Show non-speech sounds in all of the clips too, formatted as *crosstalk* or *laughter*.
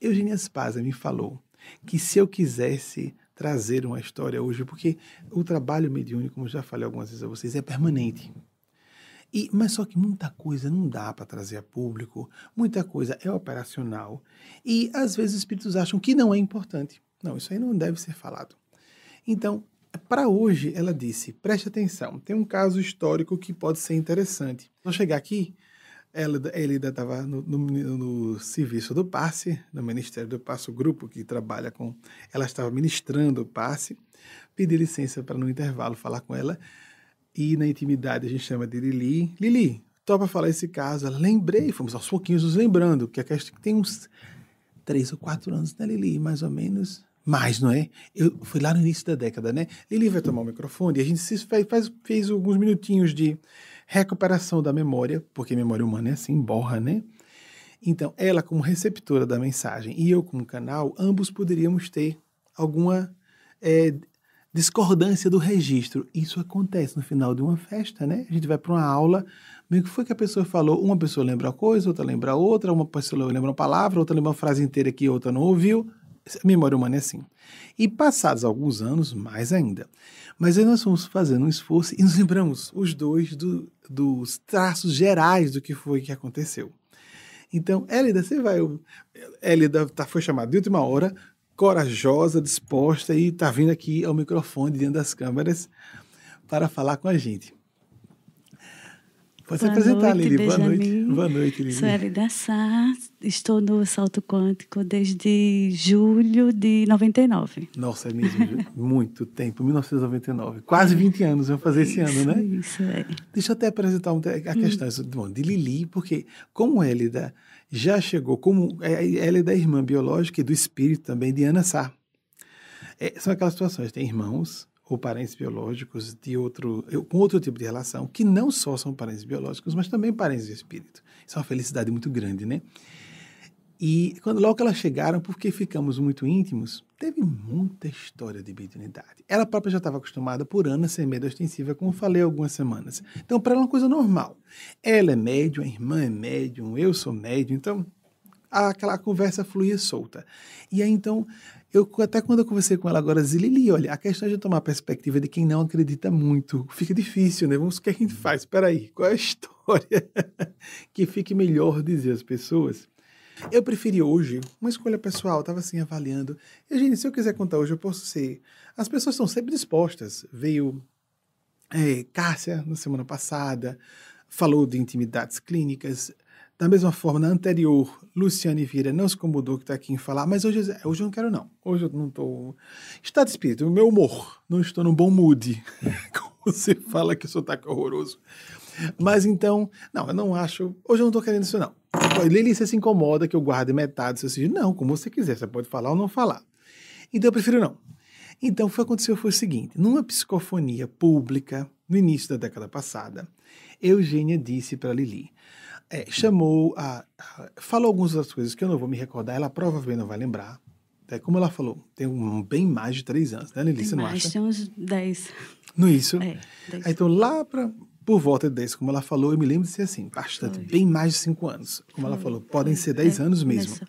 Eugênia Spaza me falou que se eu quisesse trazer uma história hoje, porque o trabalho mediúnico, como já falei algumas vezes a vocês, é permanente. E, mas só que muita coisa não dá para trazer a público, muita coisa é operacional. E às vezes os espíritos acham que não é importante. Não, isso aí não deve ser falado. Então, para hoje, ela disse: preste atenção, tem um caso histórico que pode ser interessante. Vou chegar aqui, ela, ele ainda estava no, no, no, serviço do passe, no Ministério do Passe, o grupo que trabalha com. Ela estava ministrando o passe, pedi licença para no intervalo falar com ela. E na intimidade a gente chama de Lili. Lili, topa falar esse caso. Lembrei, fomos aos pouquinhos nos lembrando, que a questão tem uns três ou quatro anos, né, Lili? Mais ou menos. Mais, não é? Eu fui lá no início da década, né? Lili vai tomar o microfone e a gente faz, fez alguns minutinhos de recuperação da memória, porque memória humana é assim, borra, né? Então, ela como receptora da mensagem e eu como canal, ambos poderíamos ter alguma é, discordância do registro. Isso acontece no final de uma festa, né? A gente vai para uma aula, o que foi que a pessoa falou? Uma pessoa lembra uma coisa, outra lembra outra, uma pessoa lembra uma palavra, outra lembra uma frase inteira que outra não ouviu. A memória humana é assim. E passados alguns anos, mais ainda. Mas aí nós fomos fazendo um esforço e nos lembramos os dois do, dos traços gerais do que foi que aconteceu. Então, Élida, você vai. Élida tá, foi chamada de última hora, corajosa, disposta e está vindo aqui ao microfone diante das câmeras para falar com a gente. Pode se apresentar, noite, Lili. Boa noite. Boa noite, Lili. Sou Elida Sá, estou no Salto Quântico desde julho de 99. Nossa, é mesmo, *laughs* muito tempo, 1999. Quase 20 anos vão fazer esse isso, ano, né? Isso, é. Deixa eu até apresentar a questão hum. de Lili, porque como Elida já chegou, como Elida é irmã biológica e do espírito também de Ana Sá. É, são aquelas situações, tem irmãos ou parentes biológicos de outro, com outro tipo de relação, que não só são parentes biológicos, mas também parentes de espírito. Isso é uma felicidade muito grande, né? E quando logo elas chegaram, porque ficamos muito íntimos, teve muita história de mediunidade. Ela própria já estava acostumada por anos a ser médium ostensiva, como falei algumas semanas. Então, para ela é uma coisa normal. Ela é médium, a irmã é médium, eu sou médium, então aquela conversa fluía solta. E aí, então, eu até quando eu conversei com ela agora, Zilili, olha, a questão é de tomar perspectiva de quem não acredita muito. Fica difícil, né? Vamos, o que a gente faz? Espera aí, qual é a *laughs* história que fique melhor dizer às pessoas? Eu preferi hoje, uma escolha pessoal, estava assim avaliando. E, gente, se eu quiser contar hoje, eu posso ser. As pessoas estão sempre dispostas. Veio é, Cássia na semana passada, falou de intimidades clínicas. Da mesma forma, na anterior, Luciane Vieira não se incomodou que está aqui em falar, mas hoje, hoje eu não quero, não. Hoje eu não estou. Estado de espírito, meu humor. Não estou num bom mood. *laughs* Como você fala que o sotaque é horroroso. Mas então, não, eu não acho. Hoje eu não estou querendo isso, não. Lili, você se incomoda que eu guarde metade do seu? Não, como você quiser. Você pode falar ou não falar. Então eu prefiro não. Então o que aconteceu foi o seguinte: numa psicofonia pública, no início da década passada, Eugênia disse para Lili é, chamou, a, a, falou algumas outras coisas que eu não vou me recordar, ela provavelmente não vai lembrar. É, como ela falou, tem um, bem mais de três anos, né, Lili? Você não mais, acha? Tem uns dez. No isso? É, dez. Então, lá para por volta de 10, como ela falou, eu me lembro de ser assim, bastante, Foi. bem mais de cinco anos. Como Foi. ela falou, podem ser 10 é, anos mesmo.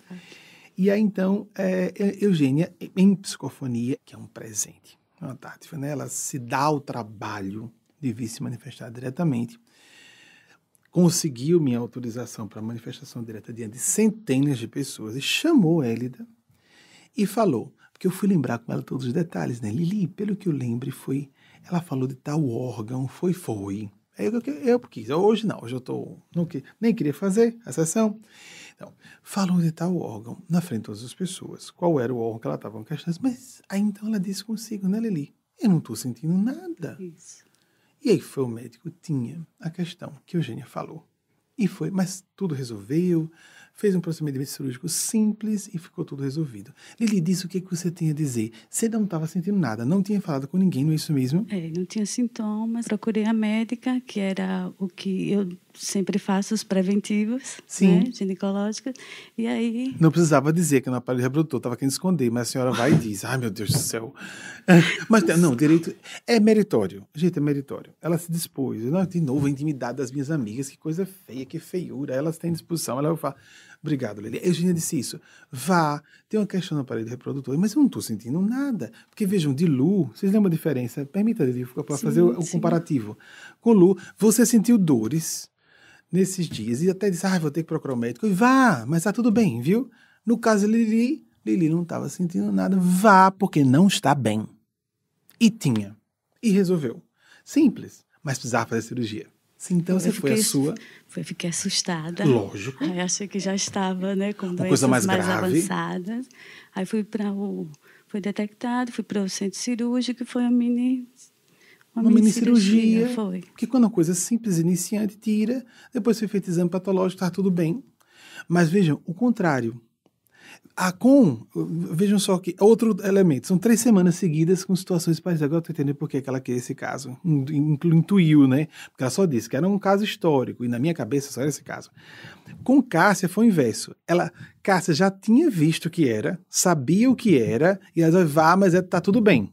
E aí, então, é, Eugênia, em psicofonia, que é um presente, uma tática, né? ela se dá o trabalho de vir se manifestar diretamente conseguiu minha autorização para manifestação direta diante de centenas de pessoas e chamou Hélida e falou, porque eu fui lembrar com ela todos os detalhes, né? Lili, pelo que eu lembro, foi. Ela falou de tal órgão, foi, foi. Aí eu, eu, eu quis, hoje não, hoje eu tô, não, nem queria fazer a sessão. Então, falou de tal órgão na frente de todas as pessoas. Qual era o órgão que ela estava questionando? Mas aí então ela disse consigo, né, Lili? Eu não estou sentindo nada. Isso. E aí foi o médico, tinha a questão que Eugênia falou. E foi, mas tudo resolveu, fez um procedimento cirúrgico simples e ficou tudo resolvido. Lili disse o que, que você tinha a dizer. Você não estava sentindo nada, não tinha falado com ninguém, não é isso mesmo? É, não tinha sintomas. Procurei a médica, que era o que eu sempre faço os preventivos, Sim. Né, ginecológicos. E aí. Não precisava dizer que no aparelho reprodutor estava querendo esconder, mas a senhora vai e diz: ai meu Deus do céu. *laughs* Mas não, direito. É meritório. Gente, é meritório. Ela se dispôs. De novo, a intimidade das minhas amigas, que coisa feia, que feiura. Elas têm disposição. Ela fala: Obrigado, Lili. Eugênia disse isso. Vá, tem uma questão no aparelho reprodutor, mas eu não estou sentindo nada. Porque vejam, de Lu, vocês lembram a diferença? Permita, Lili, para fazer o, o comparativo. Com Lu, você sentiu dores nesses dias e até disse, ah, vou ter que procurar um médico. E vá, mas tá tudo bem, viu? No caso de Lili, Lili não estava sentindo nada. Vá, porque não está bem. E tinha. E resolveu. Simples, mas precisava fazer cirurgia. Sim, então eu você fiquei, foi a sua. Foi, fiquei assustada. Lógico. Aí achei que já estava, né, com Uma doenças mais, mais avançadas. Aí fui para o foi detectado, fui para o centro cirúrgico foi a mini uma, uma mini cirurgia, cirurgia. Foi. Porque quando a coisa simples, iniciante, tira, depois foi feito exame patológico, está tudo bem. Mas vejam, o contrário. A com, vejam só que outro elemento, são três semanas seguidas com situações parecidas. Agora eu estou entendendo por que ela queria esse caso. Intuiu, né? Porque ela só disse que era um caso histórico, e na minha cabeça só era esse caso. Com Cássia foi o inverso. Ela, Cássia já tinha visto o que era, sabia o que era, e ela disse, vá, mas é, tudo bem.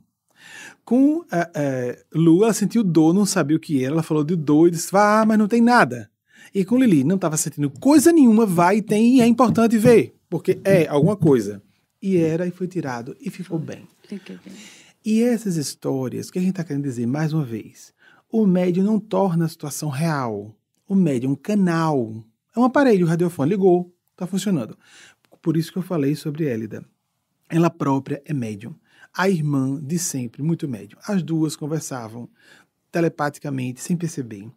Com uh, uh, Lu, ela sentiu dor, não sabia o que era, ela falou de dor e disse, vá, mas não tem nada. E com Lili, não estava sentindo coisa nenhuma, vai, tem, e é importante ver porque é alguma coisa. E era e foi tirado e ficou bem. E essas histórias, o que a gente está querendo dizer mais uma vez? O médium não torna a situação real. O médium é um canal. É um aparelho, o radiofone ligou, está funcionando. Por isso que eu falei sobre Élida. Ela própria é médium. A irmã, de sempre, muito médium. As duas conversavam telepaticamente, sem perceber.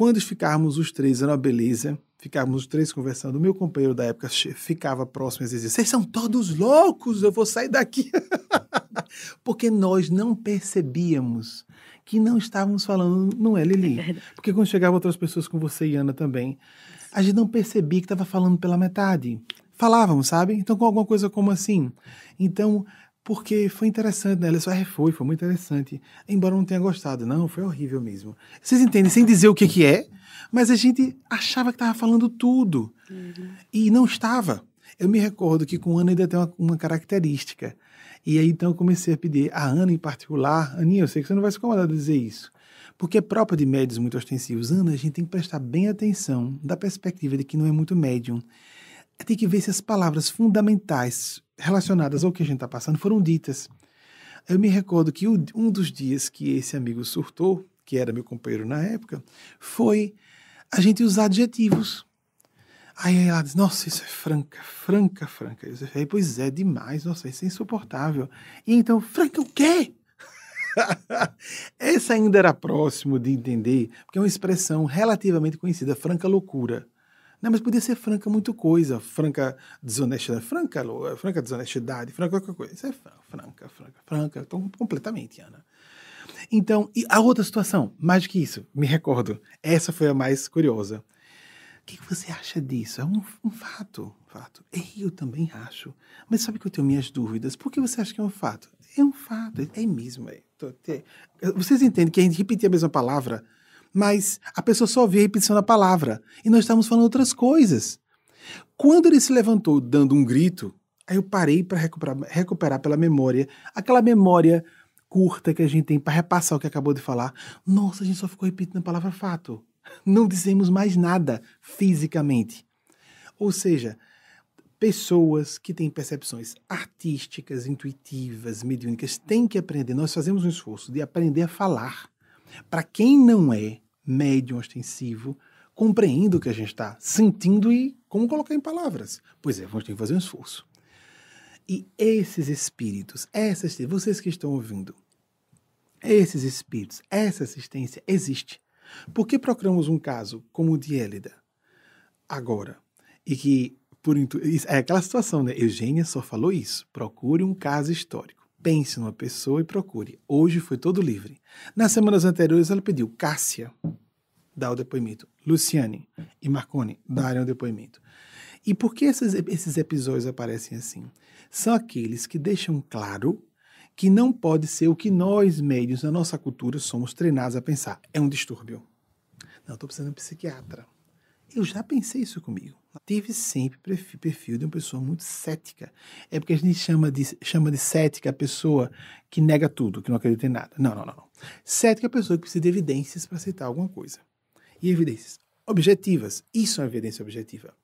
Quando ficávamos os três, era uma beleza ficávamos os três conversando. O meu companheiro da época ficava próximo e dizia: Vocês são todos loucos, eu vou sair daqui. *laughs* Porque nós não percebíamos que não estávamos falando, não é, Lili? É Porque quando chegavam outras pessoas com você e Ana também, a gente não percebia que estava falando pela metade. Falávamos, sabe? Então, com alguma coisa como assim. Então, porque foi interessante, né? Ela só foi, foi muito interessante. Embora eu não tenha gostado. Não, foi horrível mesmo. Vocês entendem? Sem dizer o que, que é, mas a gente achava que estava falando tudo. Uhum. E não estava. Eu me recordo que com Ana ainda tem uma, uma, característica. E aí então eu comecei a pedir, a Ana em particular, Aninha, eu sei que você não vai se incomodar de dizer isso, porque é próprio de médios muito ostensivos. Ana, a gente tem que prestar bem atenção da perspectiva de que não é muito médium. Tem que ver se as palavras fundamentais relacionadas ao que a gente está passando foram ditas. Eu me recordo que um dos dias que esse amigo surtou, que era meu companheiro na época, foi a gente usar adjetivos. Aí ela diz, nossa, isso é franca, franca, franca. Eu falei, pois é, demais, nossa, isso é insuportável. E então, franca o quê? *laughs* Essa ainda era próximo de entender, porque é uma expressão relativamente conhecida, franca loucura. Não, mas podia ser franca muito coisa, franca desonestidade, franca, franca desonestidade, franca qualquer coisa. Isso é franca, franca, franca, então, completamente, Ana. Então, e a outra situação, mais do que isso, me recordo, essa foi a mais curiosa. O que, você acha disso? É um, um fato, fato. Eu também acho. Mas sabe que eu tenho minhas dúvidas. Por que você acha que é um fato? É um fato, é mesmo. É. Vocês entendem que a gente repetir a mesma palavra, mas a pessoa só vê a repetição da palavra. E nós estamos falando outras coisas. Quando ele se levantou dando um grito, aí eu parei para recuperar, recuperar pela memória aquela memória curta que a gente tem para repassar o que acabou de falar. Nossa, a gente só ficou repetindo a palavra fato. Não dizemos mais nada fisicamente. Ou seja, pessoas que têm percepções artísticas, intuitivas, mediúnicas, têm que aprender. Nós fazemos um esforço de aprender a falar. Para quem não é médium ostensivo, compreenda o que a gente está sentindo e como colocar em palavras. Pois é, vamos ter que fazer um esforço. E esses espíritos, essas, vocês que estão ouvindo, esses espíritos, essa assistência existe. Por que procuramos um caso como o de Élida agora? E que, por é aquela situação, né? Eugênia só falou isso. Procure um caso histórico. Pense numa pessoa e procure. Hoje foi todo livre. Nas semanas anteriores, ela pediu Cássia dar o depoimento, Luciane e Marconi darem o depoimento. E por que esses, esses episódios aparecem assim? são aqueles que deixam claro que não pode ser o que nós, médios, na nossa cultura, somos treinados a pensar. É um distúrbio. Não, estou precisando de um psiquiatra. Eu já pensei isso comigo. Tive sempre perfil de uma pessoa muito cética. É porque a gente chama de, chama de cética a pessoa que nega tudo, que não acredita em nada. Não, não, não. não. Cética é a pessoa que precisa de evidências para aceitar alguma coisa. E evidências objetivas. Isso é uma evidência objetiva.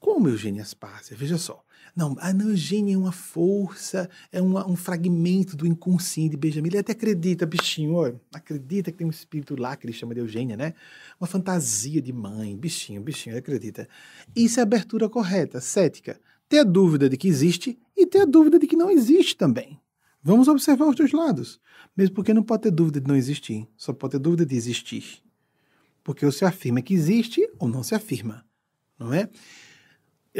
Como Eugênia Spácia? Veja só. Não, a Eugênia é uma força, é uma, um fragmento do inconsciente de Benjamin. Ele até acredita, bichinho, ó, acredita que tem um espírito lá que ele chama de Eugênia, né? Uma fantasia de mãe, bichinho, bichinho, ele acredita. Isso é abertura correta, cética. Ter a dúvida de que existe e ter a dúvida de que não existe também. Vamos observar os dois lados. Mesmo porque não pode ter dúvida de não existir, só pode ter dúvida de existir. Porque ou se afirma que existe ou não se afirma, não é?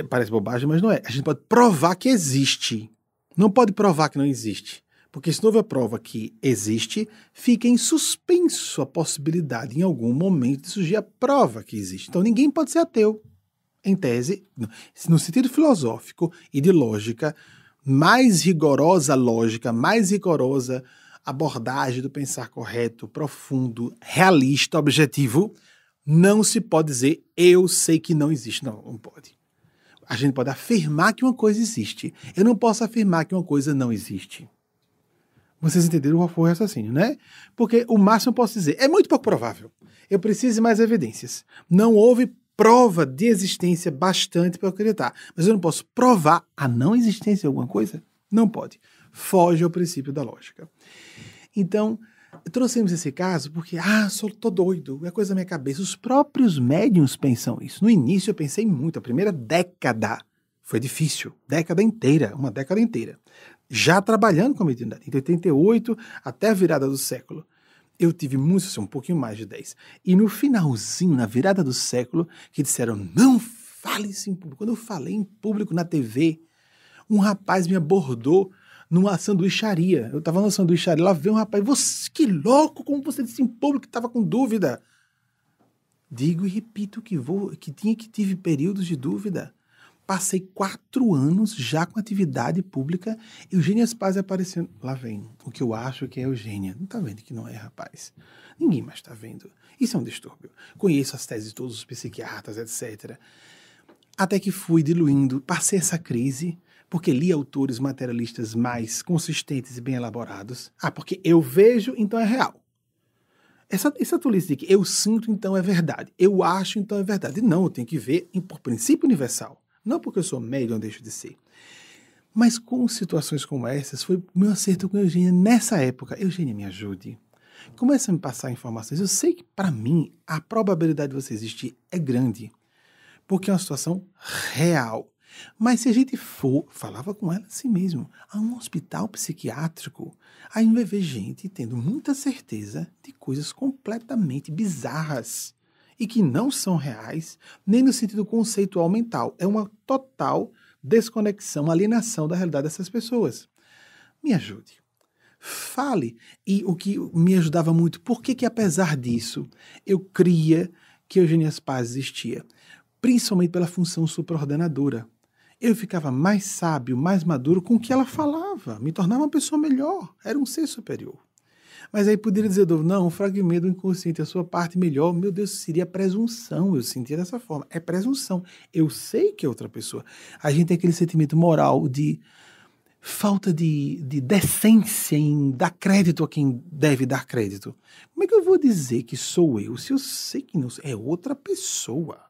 É? Parece bobagem, mas não é. A gente pode provar que existe. Não pode provar que não existe. Porque se não houver prova que existe, fica em suspenso a possibilidade em algum momento de surgir a prova que existe. Então ninguém pode ser ateu. Em tese, no sentido filosófico e de lógica, mais rigorosa lógica, mais rigorosa abordagem do pensar correto, profundo, realista, objetivo, não se pode dizer eu sei que não existe. Não, não pode. A gente pode afirmar que uma coisa existe. Eu não posso afirmar que uma coisa não existe. Vocês entenderam qual foi o raciocínio, né? Porque o máximo eu posso dizer é muito pouco provável. Eu preciso de mais evidências. Não houve prova de existência bastante para acreditar. Mas eu não posso provar a não existência de alguma coisa? Não pode. Foge ao princípio da lógica. Então, trouxemos esse caso porque, ah, sou, tô doido, é coisa da minha cabeça. Os próprios médiums pensam isso. No início eu pensei muito, a primeira década foi difícil, década inteira, uma década inteira. Já trabalhando com a mediunidade, de 88 até a virada do século eu tive muitos, assim, um pouquinho mais de 10. E no finalzinho, na virada do século, que disseram: não fale isso em público. Quando eu falei em público na TV, um rapaz me abordou numa sanduicharia. Eu estava na sanduicharia, lá veio um rapaz, você que louco, como você disse em público que estava com dúvida. Digo e repito que vou, que tinha que tive períodos de dúvida. Passei quatro anos já com atividade pública. Eugênia Spaz aparecendo. Lá vem o que eu acho que é Eugênia. Não está vendo que não é, rapaz? Ninguém mais está vendo. Isso é um distúrbio. Conheço as teses de todos os psiquiatras, etc. Até que fui diluindo, passei essa crise, porque li autores materialistas mais consistentes e bem elaborados. Ah, porque eu vejo, então é real. Essa, essa tolice de que eu sinto, então é verdade. Eu acho, então é verdade. Não, eu tenho que ver por princípio universal. Não porque eu sou médio, não deixo de ser. Mas com situações como essas, foi meu acerto com Eugênia nessa época. Eugênia, me ajude. Começa a me passar informações. Eu sei que, para mim, a probabilidade de você existir é grande, porque é uma situação real. Mas se a gente for, falava com ela assim mesmo, a um hospital psiquiátrico, aí vai ver gente tendo muita certeza de coisas completamente bizarras e que não são reais, nem no sentido conceitual mental. É uma total desconexão, alienação da realidade dessas pessoas. Me ajude. Fale. E o que me ajudava muito, por que, que apesar disso eu cria que Eugênia Paz existia? Principalmente pela função supraordenadora. Eu ficava mais sábio, mais maduro com o que ela falava, me tornava uma pessoa melhor, era um ser superior. Mas aí poderia dizer, não, o fragmento do inconsciente, a sua parte melhor, meu Deus, seria presunção. Eu sentia dessa forma. É presunção. Eu sei que é outra pessoa. A gente tem aquele sentimento moral de falta de, de decência em dar crédito a quem deve dar crédito. Como é que eu vou dizer que sou eu se eu sei que não é outra pessoa?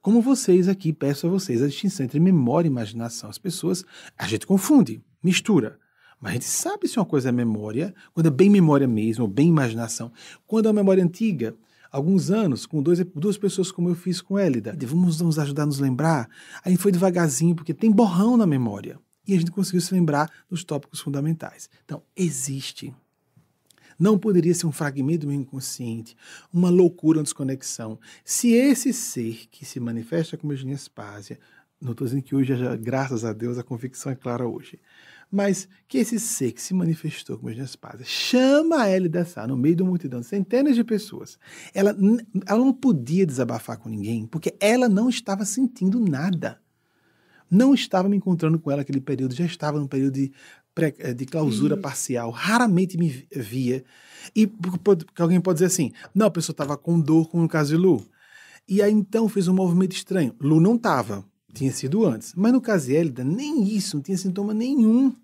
Como vocês aqui, peço a vocês a distinção entre memória e imaginação. As pessoas, a gente confunde, mistura. Mas a gente sabe se uma coisa é memória, quando é bem memória mesmo, ou bem imaginação. Quando é uma memória antiga, alguns anos, com dois, duas pessoas como eu fiz com Élida. Vamos nos ajudar a nos lembrar. A gente foi devagarzinho, porque tem borrão na memória. E a gente conseguiu se lembrar dos tópicos fundamentais. Então, existe. Não poderia ser um fragmento do inconsciente, uma loucura, uma desconexão. Se esse ser que se manifesta como Eugênia Spásia, não estou dizendo que hoje, graças a Deus, a convicção é clara hoje, mas que esse ser que se manifestou como Eugênia Spásia chama ela dessa no meio de uma multidão centenas de pessoas. Ela, ela não podia desabafar com ninguém, porque ela não estava sentindo nada. Não estava me encontrando com ela naquele período, já estava num período de, eh, de clausura parcial, raramente me via. E porque alguém pode dizer assim: não, a pessoa estava com dor, como no caso de Lu. E aí então fez um movimento estranho. Lu não estava, tinha sido antes. Mas no caso de Hélida, nem isso, não tinha sintoma nenhum.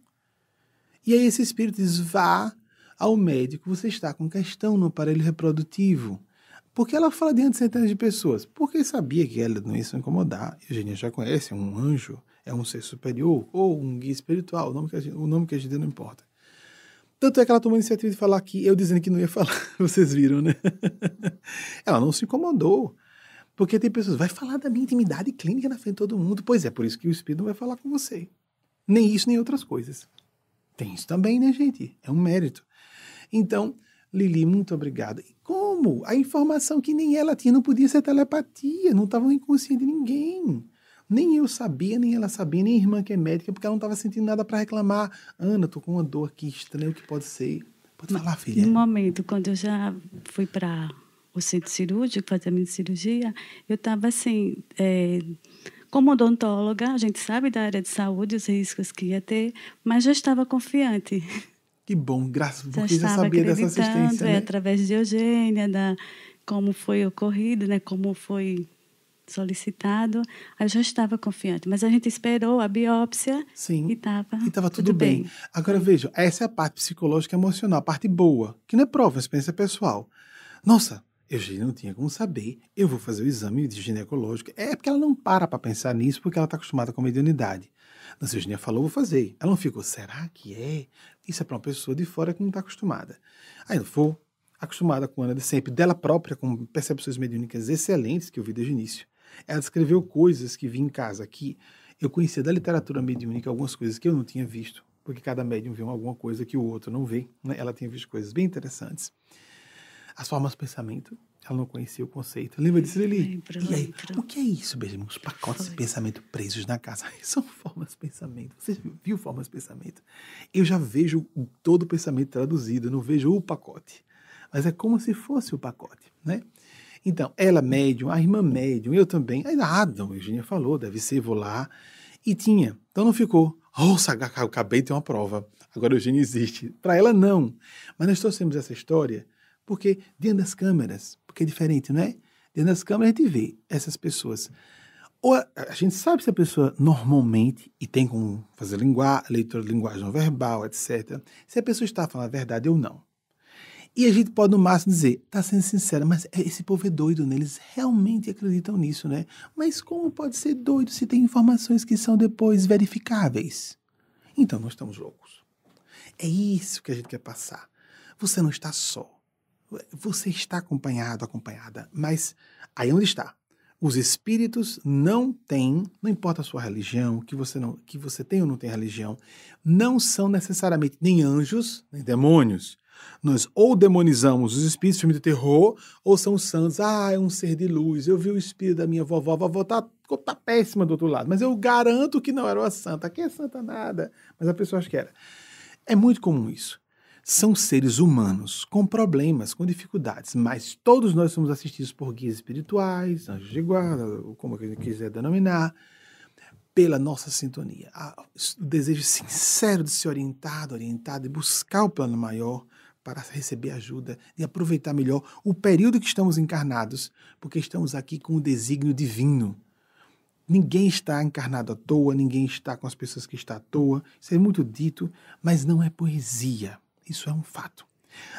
E aí esse espírito diz: vá ao médico, você está com questão no aparelho reprodutivo. Porque ela fala diante de centenas de pessoas. Porque sabia que ela não ia se incomodar. Eugênia já conhece, é um anjo, é um ser superior, ou um guia espiritual, o nome que a gente, o nome que a gente não importa. Tanto é que ela tomou a iniciativa de falar aqui, eu dizendo que não ia falar. *laughs* Vocês viram, né? *laughs* ela não se incomodou. Porque tem pessoas, vai falar da minha intimidade clínica na frente de todo mundo. Pois é, por isso que o Espírito não vai falar com você. Nem isso, nem outras coisas. Tem isso também, né, gente? É um mérito. Então, Lili, muito obrigada. Como? A informação que nem ela tinha não podia ser telepatia, não estava no inconsciente de ninguém. Nem eu sabia, nem ela sabia, nem a irmã que é médica, porque ela não estava sentindo nada para reclamar. Ana, tô com uma dor aqui estranha, o que pode ser? Pode falar, filha. No momento, quando eu já fui para o centro cirúrgico, fazer a minha cirurgia, eu estava assim, é, como odontóloga, a gente sabe da área de saúde, os riscos que ia ter, mas já estava confiante. Que bom, graças a Deus, já sabia dessa assistência. É, né? através de Eugênia, da, como foi ocorrido, né, como foi solicitado, eu já estava confiante. Mas a gente esperou a biópsia Sim, e estava tudo, tudo bem. bem. Agora veja, essa é a parte psicológica e emocional, a parte boa, que não é prova, é experiência pessoal. Nossa, Eugênia não tinha como saber, eu vou fazer o exame de ginecológico. É porque ela não para para pensar nisso, porque ela está acostumada com a mediunidade. A Eugênia falou, vou fazer. Ela não ficou, será que é? Isso é para uma pessoa de fora que não está acostumada. Aí eu vou, acostumada com a Ana de sempre, dela própria, com percepções mediúnicas excelentes que eu vi desde o início. Ela descreveu coisas que vi em casa que eu conhecia da literatura mediúnica, algumas coisas que eu não tinha visto, porque cada médium vê alguma coisa que o outro não vê. Né? Ela tinha visto coisas bem interessantes. As formas de pensamento, ela não conhecia o conceito. Lembra disso, Lili? Lembro, e aí, lembro. o que é isso, Benjamin? Os pacotes Foi. de pensamento presos na casa. *laughs* São formas de pensamento. Você viu formas de pensamento? Eu já vejo todo o pensamento traduzido, eu não vejo o pacote. Mas é como se fosse o pacote, né? Então, ela médium, a irmã médium, eu também. Aí, ah, não, a Eugênia falou, deve ser, vou lá. E tinha. Então não ficou, eu acabei de ter uma prova. Agora a Eugênia existe. Para ela, não. Mas nós trouxemos essa história porque dentro das câmeras, porque é diferente, não é? Dentro das câmeras a gente vê essas pessoas. Ou a, a gente sabe se a pessoa normalmente, e tem como fazer linguagem, leitura de linguagem não verbal, etc., se a pessoa está falando a verdade ou não. E a gente pode, no máximo, dizer, tá sendo sincera, mas esse povo é doido, né? Eles realmente acreditam nisso, né? Mas como pode ser doido se tem informações que são depois verificáveis? Então, nós estamos loucos. É isso que a gente quer passar. Você não está só. Você está acompanhado, acompanhada, mas aí onde está? Os espíritos não têm, não importa a sua religião, que você não, que você tem ou não tem religião, não são necessariamente nem anjos, nem demônios. Nós ou demonizamos os espíritos, filme de terror, ou são santos. Ah, é um ser de luz. Eu vi o espírito da minha vovó. A vovó tá, tá péssima do outro lado. Mas eu garanto que não era uma santa. Aqui é santa nada. Mas a pessoa acha que era. É muito comum isso. São seres humanos com problemas, com dificuldades, mas todos nós somos assistidos por guias espirituais, anjos de guarda, como a gente quiser denominar, pela nossa sintonia. O desejo sincero de ser orientado, orientado e buscar o plano maior para receber ajuda e aproveitar melhor o período que estamos encarnados, porque estamos aqui com o desígnio divino. Ninguém está encarnado à toa, ninguém está com as pessoas que está à toa. Isso é muito dito, mas não é poesia. Isso é um fato.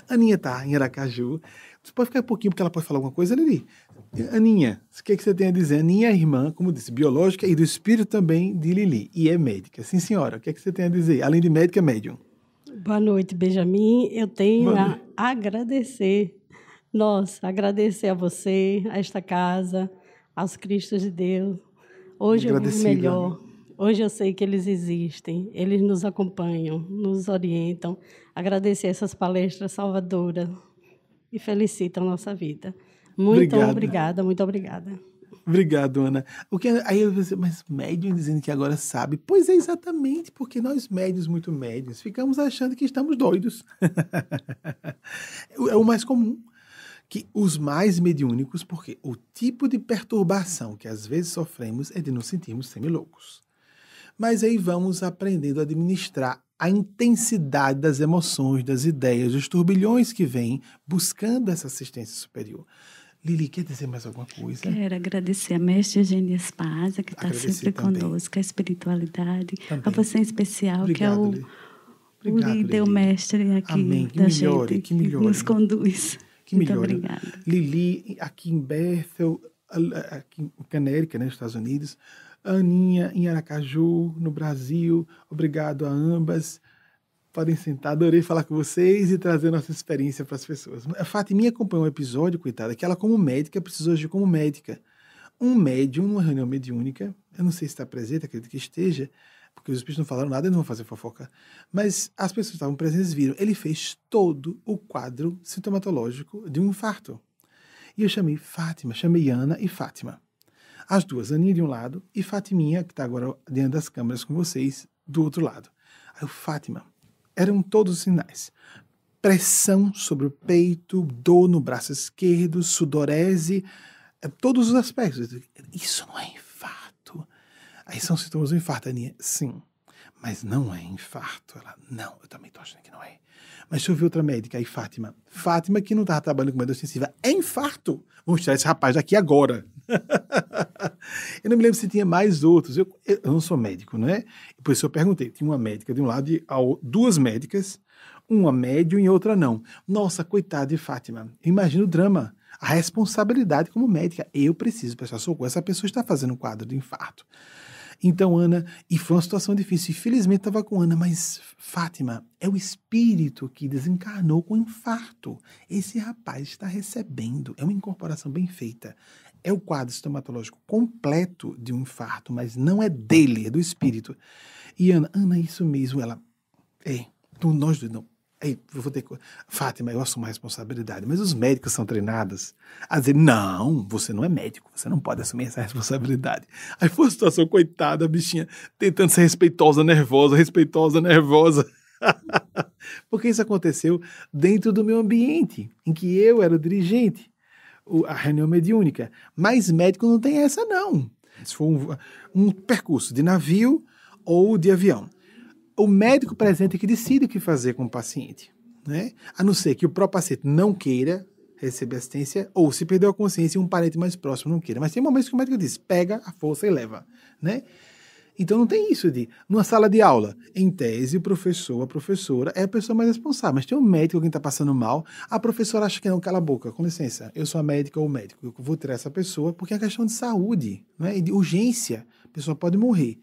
Aninha está em Aracaju. Você pode ficar um pouquinho porque ela pode falar alguma coisa, Lili? Aninha, o que, é que você tem a dizer? Aninha é irmã, como disse, biológica e do espírito também de Lili. E é médica. Sim, senhora. O que, é que você tem a dizer? Além de médica, é médium. Boa noite, Benjamin. Eu tenho a agradecer, nossa, agradecer a você, a esta casa, aos Cristos de Deus. Hoje eu vivo melhor. Hoje eu sei que eles existem, eles nos acompanham, nos orientam. Agradecer essas palestras salvadoras e felicitam a nossa vida. Muito Obrigada. obrigada, muito obrigada. Obrigado, Ana. O que, aí eu dizer, mas médium dizendo que agora sabe. Pois é, exatamente, porque nós médios, muito médios, ficamos achando que estamos doidos. *laughs* é o mais comum. Que os mais mediúnicos, porque o tipo de perturbação que às vezes sofremos é de nos sentirmos semi-loucos. Mas aí vamos aprendendo a administrar a intensidade das emoções, das ideias, dos turbilhões que vêm buscando essa assistência superior. Lili, quer dizer mais alguma coisa? Quero agradecer a mestre Eugênia Espasa, que está sempre também. conosco, a espiritualidade, também. a você em especial, Obrigado, que é o, Obrigado, o líder, o mestre aqui Amém. Que da melhore, gente, que, melhore. que nos conduz. que Muito melhore. Obrigada. Lili, aqui em Bethel, aqui em Canérica, né, nos Estados Unidos. Aninha, em Aracaju, no Brasil. Obrigado a ambas. Podem sentar, adorei falar com vocês e trazer nossa experiência para as pessoas. A Fatiminha acompanhou um episódio, coitada, que ela, como médica, precisou agir como médica. Um médium, numa reunião mediúnica, eu não sei se está presente, acredito que esteja, porque os espíritos não falaram nada, eles não vão fazer fofoca. Mas as pessoas que estavam presentes viram. Ele fez todo o quadro sintomatológico de um infarto. E eu chamei Fátima, chamei Ana e Fátima. As duas, Aninha de um lado e Fatiminha, que está agora dentro das câmeras com vocês, do outro lado. Aí o Fátima, eram todos os sinais. Pressão sobre o peito, dor no braço esquerdo, sudorese, eh, todos os aspectos. Isso não é infarto. Aí são sintomas do infarto, Aninha. Sim, mas não é infarto. Ela, não, eu também estou achando que não é. Mas deixa eu ver outra médica aí, Fátima. Fátima, que não estava trabalhando com medicina intensiva, é infarto. Vamos tirar esse rapaz daqui agora. *laughs* eu não me lembro se tinha mais outros. Eu, eu não sou médico, não é? Por isso eu perguntei. Tinha uma médica de um lado e duas médicas, uma médium e outra não. Nossa, coitada de Fátima. Imagina o drama, a responsabilidade como médica. Eu preciso prestar socorro. Essa pessoa está fazendo um quadro de infarto. Então, Ana, e foi uma situação difícil. Infelizmente estava com Ana, mas Fátima é o espírito que desencarnou com infarto. Esse rapaz está recebendo, é uma incorporação bem feita. É o quadro estomatológico completo de um infarto, mas não é dele, é do espírito. E Ana, Ana, isso mesmo, ela. É, nós dois, não, Eu vou ter Fátima, eu assumo a responsabilidade. Mas os médicos são treinados a dizer: não, você não é médico, você não pode assumir essa responsabilidade. Aí foi uma situação, coitada, a bichinha, tentando ser respeitosa, nervosa, respeitosa, nervosa. *laughs* Porque isso aconteceu dentro do meu ambiente, em que eu era o dirigente, a reunião mediúnica. Mas médico não tem essa, não. Isso foi um, um percurso de navio ou de avião o médico presente é que decide o que fazer com o paciente. Né? A não ser que o próprio paciente não queira receber assistência, ou se perdeu a consciência e um parente mais próximo não queira. Mas tem momentos que o médico diz, pega a força e leva. Né? Então não tem isso de, numa sala de aula, em tese, o professor, a professora é a pessoa mais responsável. Mas tem um médico, alguém está passando mal, a professora acha que não, cala a boca, com licença, eu sou a médica ou médico, eu vou tirar essa pessoa, porque é questão de saúde, né? de urgência, a pessoa pode morrer.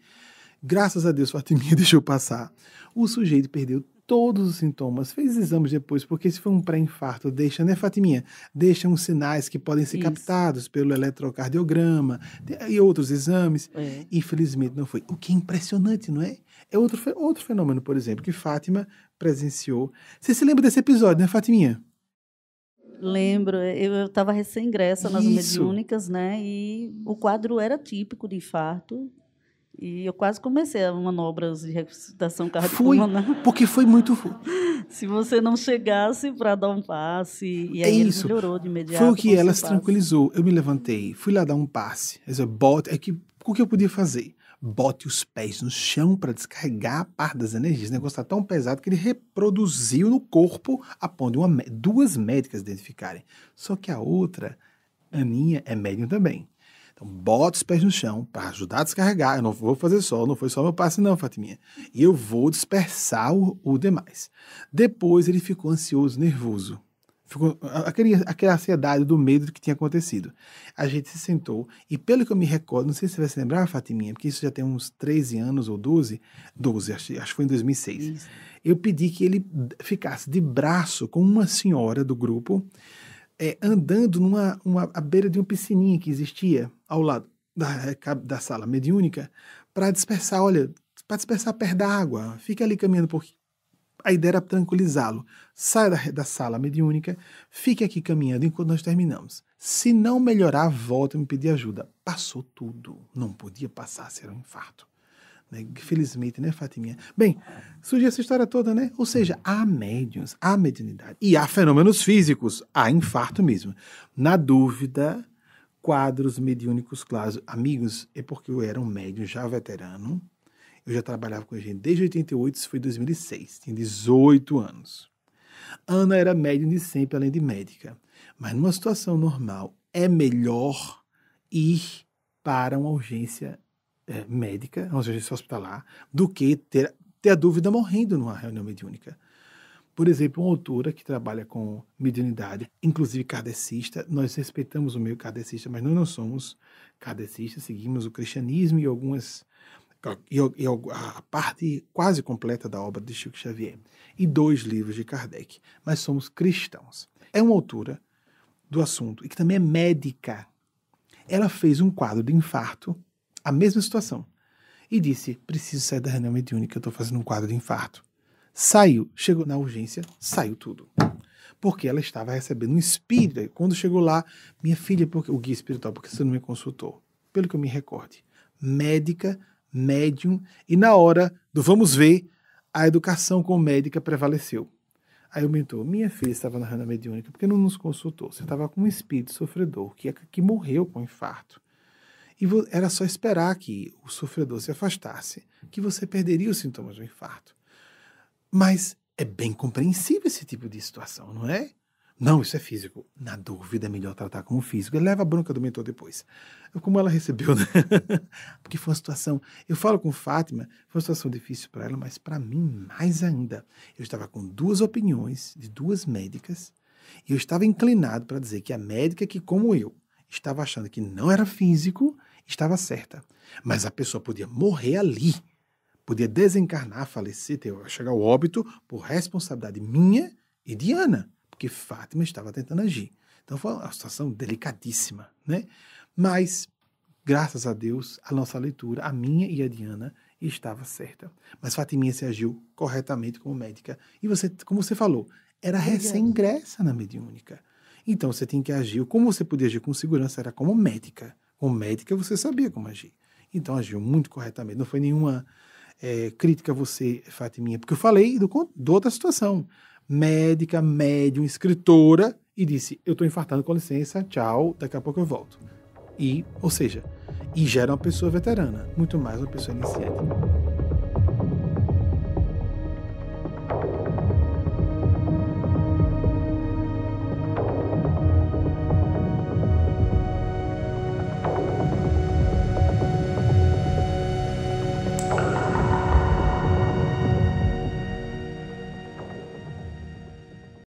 Graças a Deus, Fatiminha *laughs* deixou passar. O sujeito perdeu todos os sintomas, fez exames depois, porque se foi um pré-infarto, deixa, né, Fatiminha? Deixa uns sinais que podem ser Isso. captados pelo eletrocardiograma e outros exames. É. Infelizmente não foi. O que é impressionante, não é? É outro, outro fenômeno, por exemplo, que Fátima presenciou. Você se lembra desse episódio, né, Fatiminha? Lembro, eu estava recém-ingressa nas mediúnicas, né? E o quadro era típico de infarto. E eu quase comecei a manobras de ressuscitação cardiopulmonar. Porque foi muito... *laughs* Se você não chegasse para dar um passe, e aí é isso. ele melhorou de imediato. Foi o que ela se tranquilizou. Eu me levantei, fui lá dar um passe. Eu bote, é que, o que eu podia fazer? Bote os pés no chão para descarregar a parte das energias. O negócio está tão pesado que ele reproduziu no corpo a ponto de uma, duas médicas identificarem. Só que a outra, Aninha, é médium também. Então, bota os pés no chão para ajudar a descarregar. Eu não vou fazer só, não foi só meu passe, não, Fatiminha. E eu vou dispersar o, o demais. Depois ele ficou ansioso, nervoso. Ficou aquele, aquela ansiedade do medo do que tinha acontecido. A gente se sentou e, pelo que eu me recordo, não sei se você vai se lembrar, Fatiminha, porque isso já tem uns 13 anos ou 12, 12, acho, acho que foi em 2006. Isso. Eu pedi que ele ficasse de braço com uma senhora do grupo é, andando numa uma, à beira de uma piscininha que existia ao lado da, da sala mediúnica para dispersar, olha, para dispersar perto da água. Fica ali caminhando porque a ideia era tranquilizá-lo. Sai da, da, sala mediúnica, fique aqui caminhando enquanto nós terminamos. Se não melhorar, volta e me pedir ajuda. Passou tudo. Não podia passar, ser um infarto. Né? Felizmente, né, Fatiminha? Bem, surgiu essa história toda, né? Ou seja, há médiums, há mediunidade. E há fenômenos físicos, há infarto mesmo. Na dúvida, quadros mediúnicos claros. Amigos, é porque eu era um médium já veterano. Eu já trabalhava com a gente desde 88, isso foi 2006. Tinha 18 anos. Ana era médium de sempre, além de médica. Mas numa situação normal, é melhor ir para uma urgência é, médica, uma urgência hospitalar, do que ter, ter a dúvida morrendo numa reunião mediúnica. Por exemplo, uma autora que trabalha com mediunidade, inclusive kardecista, nós respeitamos o meio kardecista, mas nós não somos kardecistas, seguimos o cristianismo e algumas e, e a parte quase completa da obra de Chico Xavier e dois livros de Kardec, mas somos cristãos. É uma autora do assunto e que também é médica. Ela fez um quadro de infarto, a mesma situação, e disse: preciso sair da reunião mediúnica, eu estou fazendo um quadro de infarto. Saiu, chegou na urgência, saiu tudo. Porque ela estava recebendo um espírito. Quando chegou lá, minha filha, porque, o guia espiritual, porque você não me consultou? Pelo que eu me recorde. Médica, médium, e na hora do vamos ver, a educação com médica prevaleceu. Aí o mentor, minha filha estava na renda mediúnica, porque não nos consultou? Você estava com um espírito sofredor que, que morreu com infarto. E era só esperar que o sofredor se afastasse, que você perderia os sintomas do infarto. Mas é bem compreensível esse tipo de situação, não é? Não, isso é físico. Na dúvida, é melhor tratar como físico. Ele leva a bronca do mentor depois. Como ela recebeu, né? *laughs* Porque foi uma situação. Eu falo com Fátima, foi uma situação difícil para ela, mas para mim, mais ainda. Eu estava com duas opiniões de duas médicas e eu estava inclinado para dizer que a médica que, como eu, estava achando que não era físico, estava certa. Mas a pessoa podia morrer ali podia desencarnar, falecer, ter, chegar ao óbito por responsabilidade minha e de Ana, porque Fátima estava tentando agir. Então foi uma situação delicadíssima, né? Mas, graças a Deus, a nossa leitura, a minha e a de Ana, estava certa. Mas Fatiminha se agiu corretamente como médica. E você, como você falou, era recém-ingressa na mediúnica. Então você tem que agir. Como você podia agir com segurança era como médica. Como médica você sabia como agir. Então agiu muito corretamente. Não foi nenhuma é, crítica a você, Fatiminha, porque eu falei do, do outra situação. Médica, médium, escritora, e disse: Eu estou infartando, com licença, tchau, daqui a pouco eu volto. E, ou seja, e gera uma pessoa veterana, muito mais uma pessoa iniciante.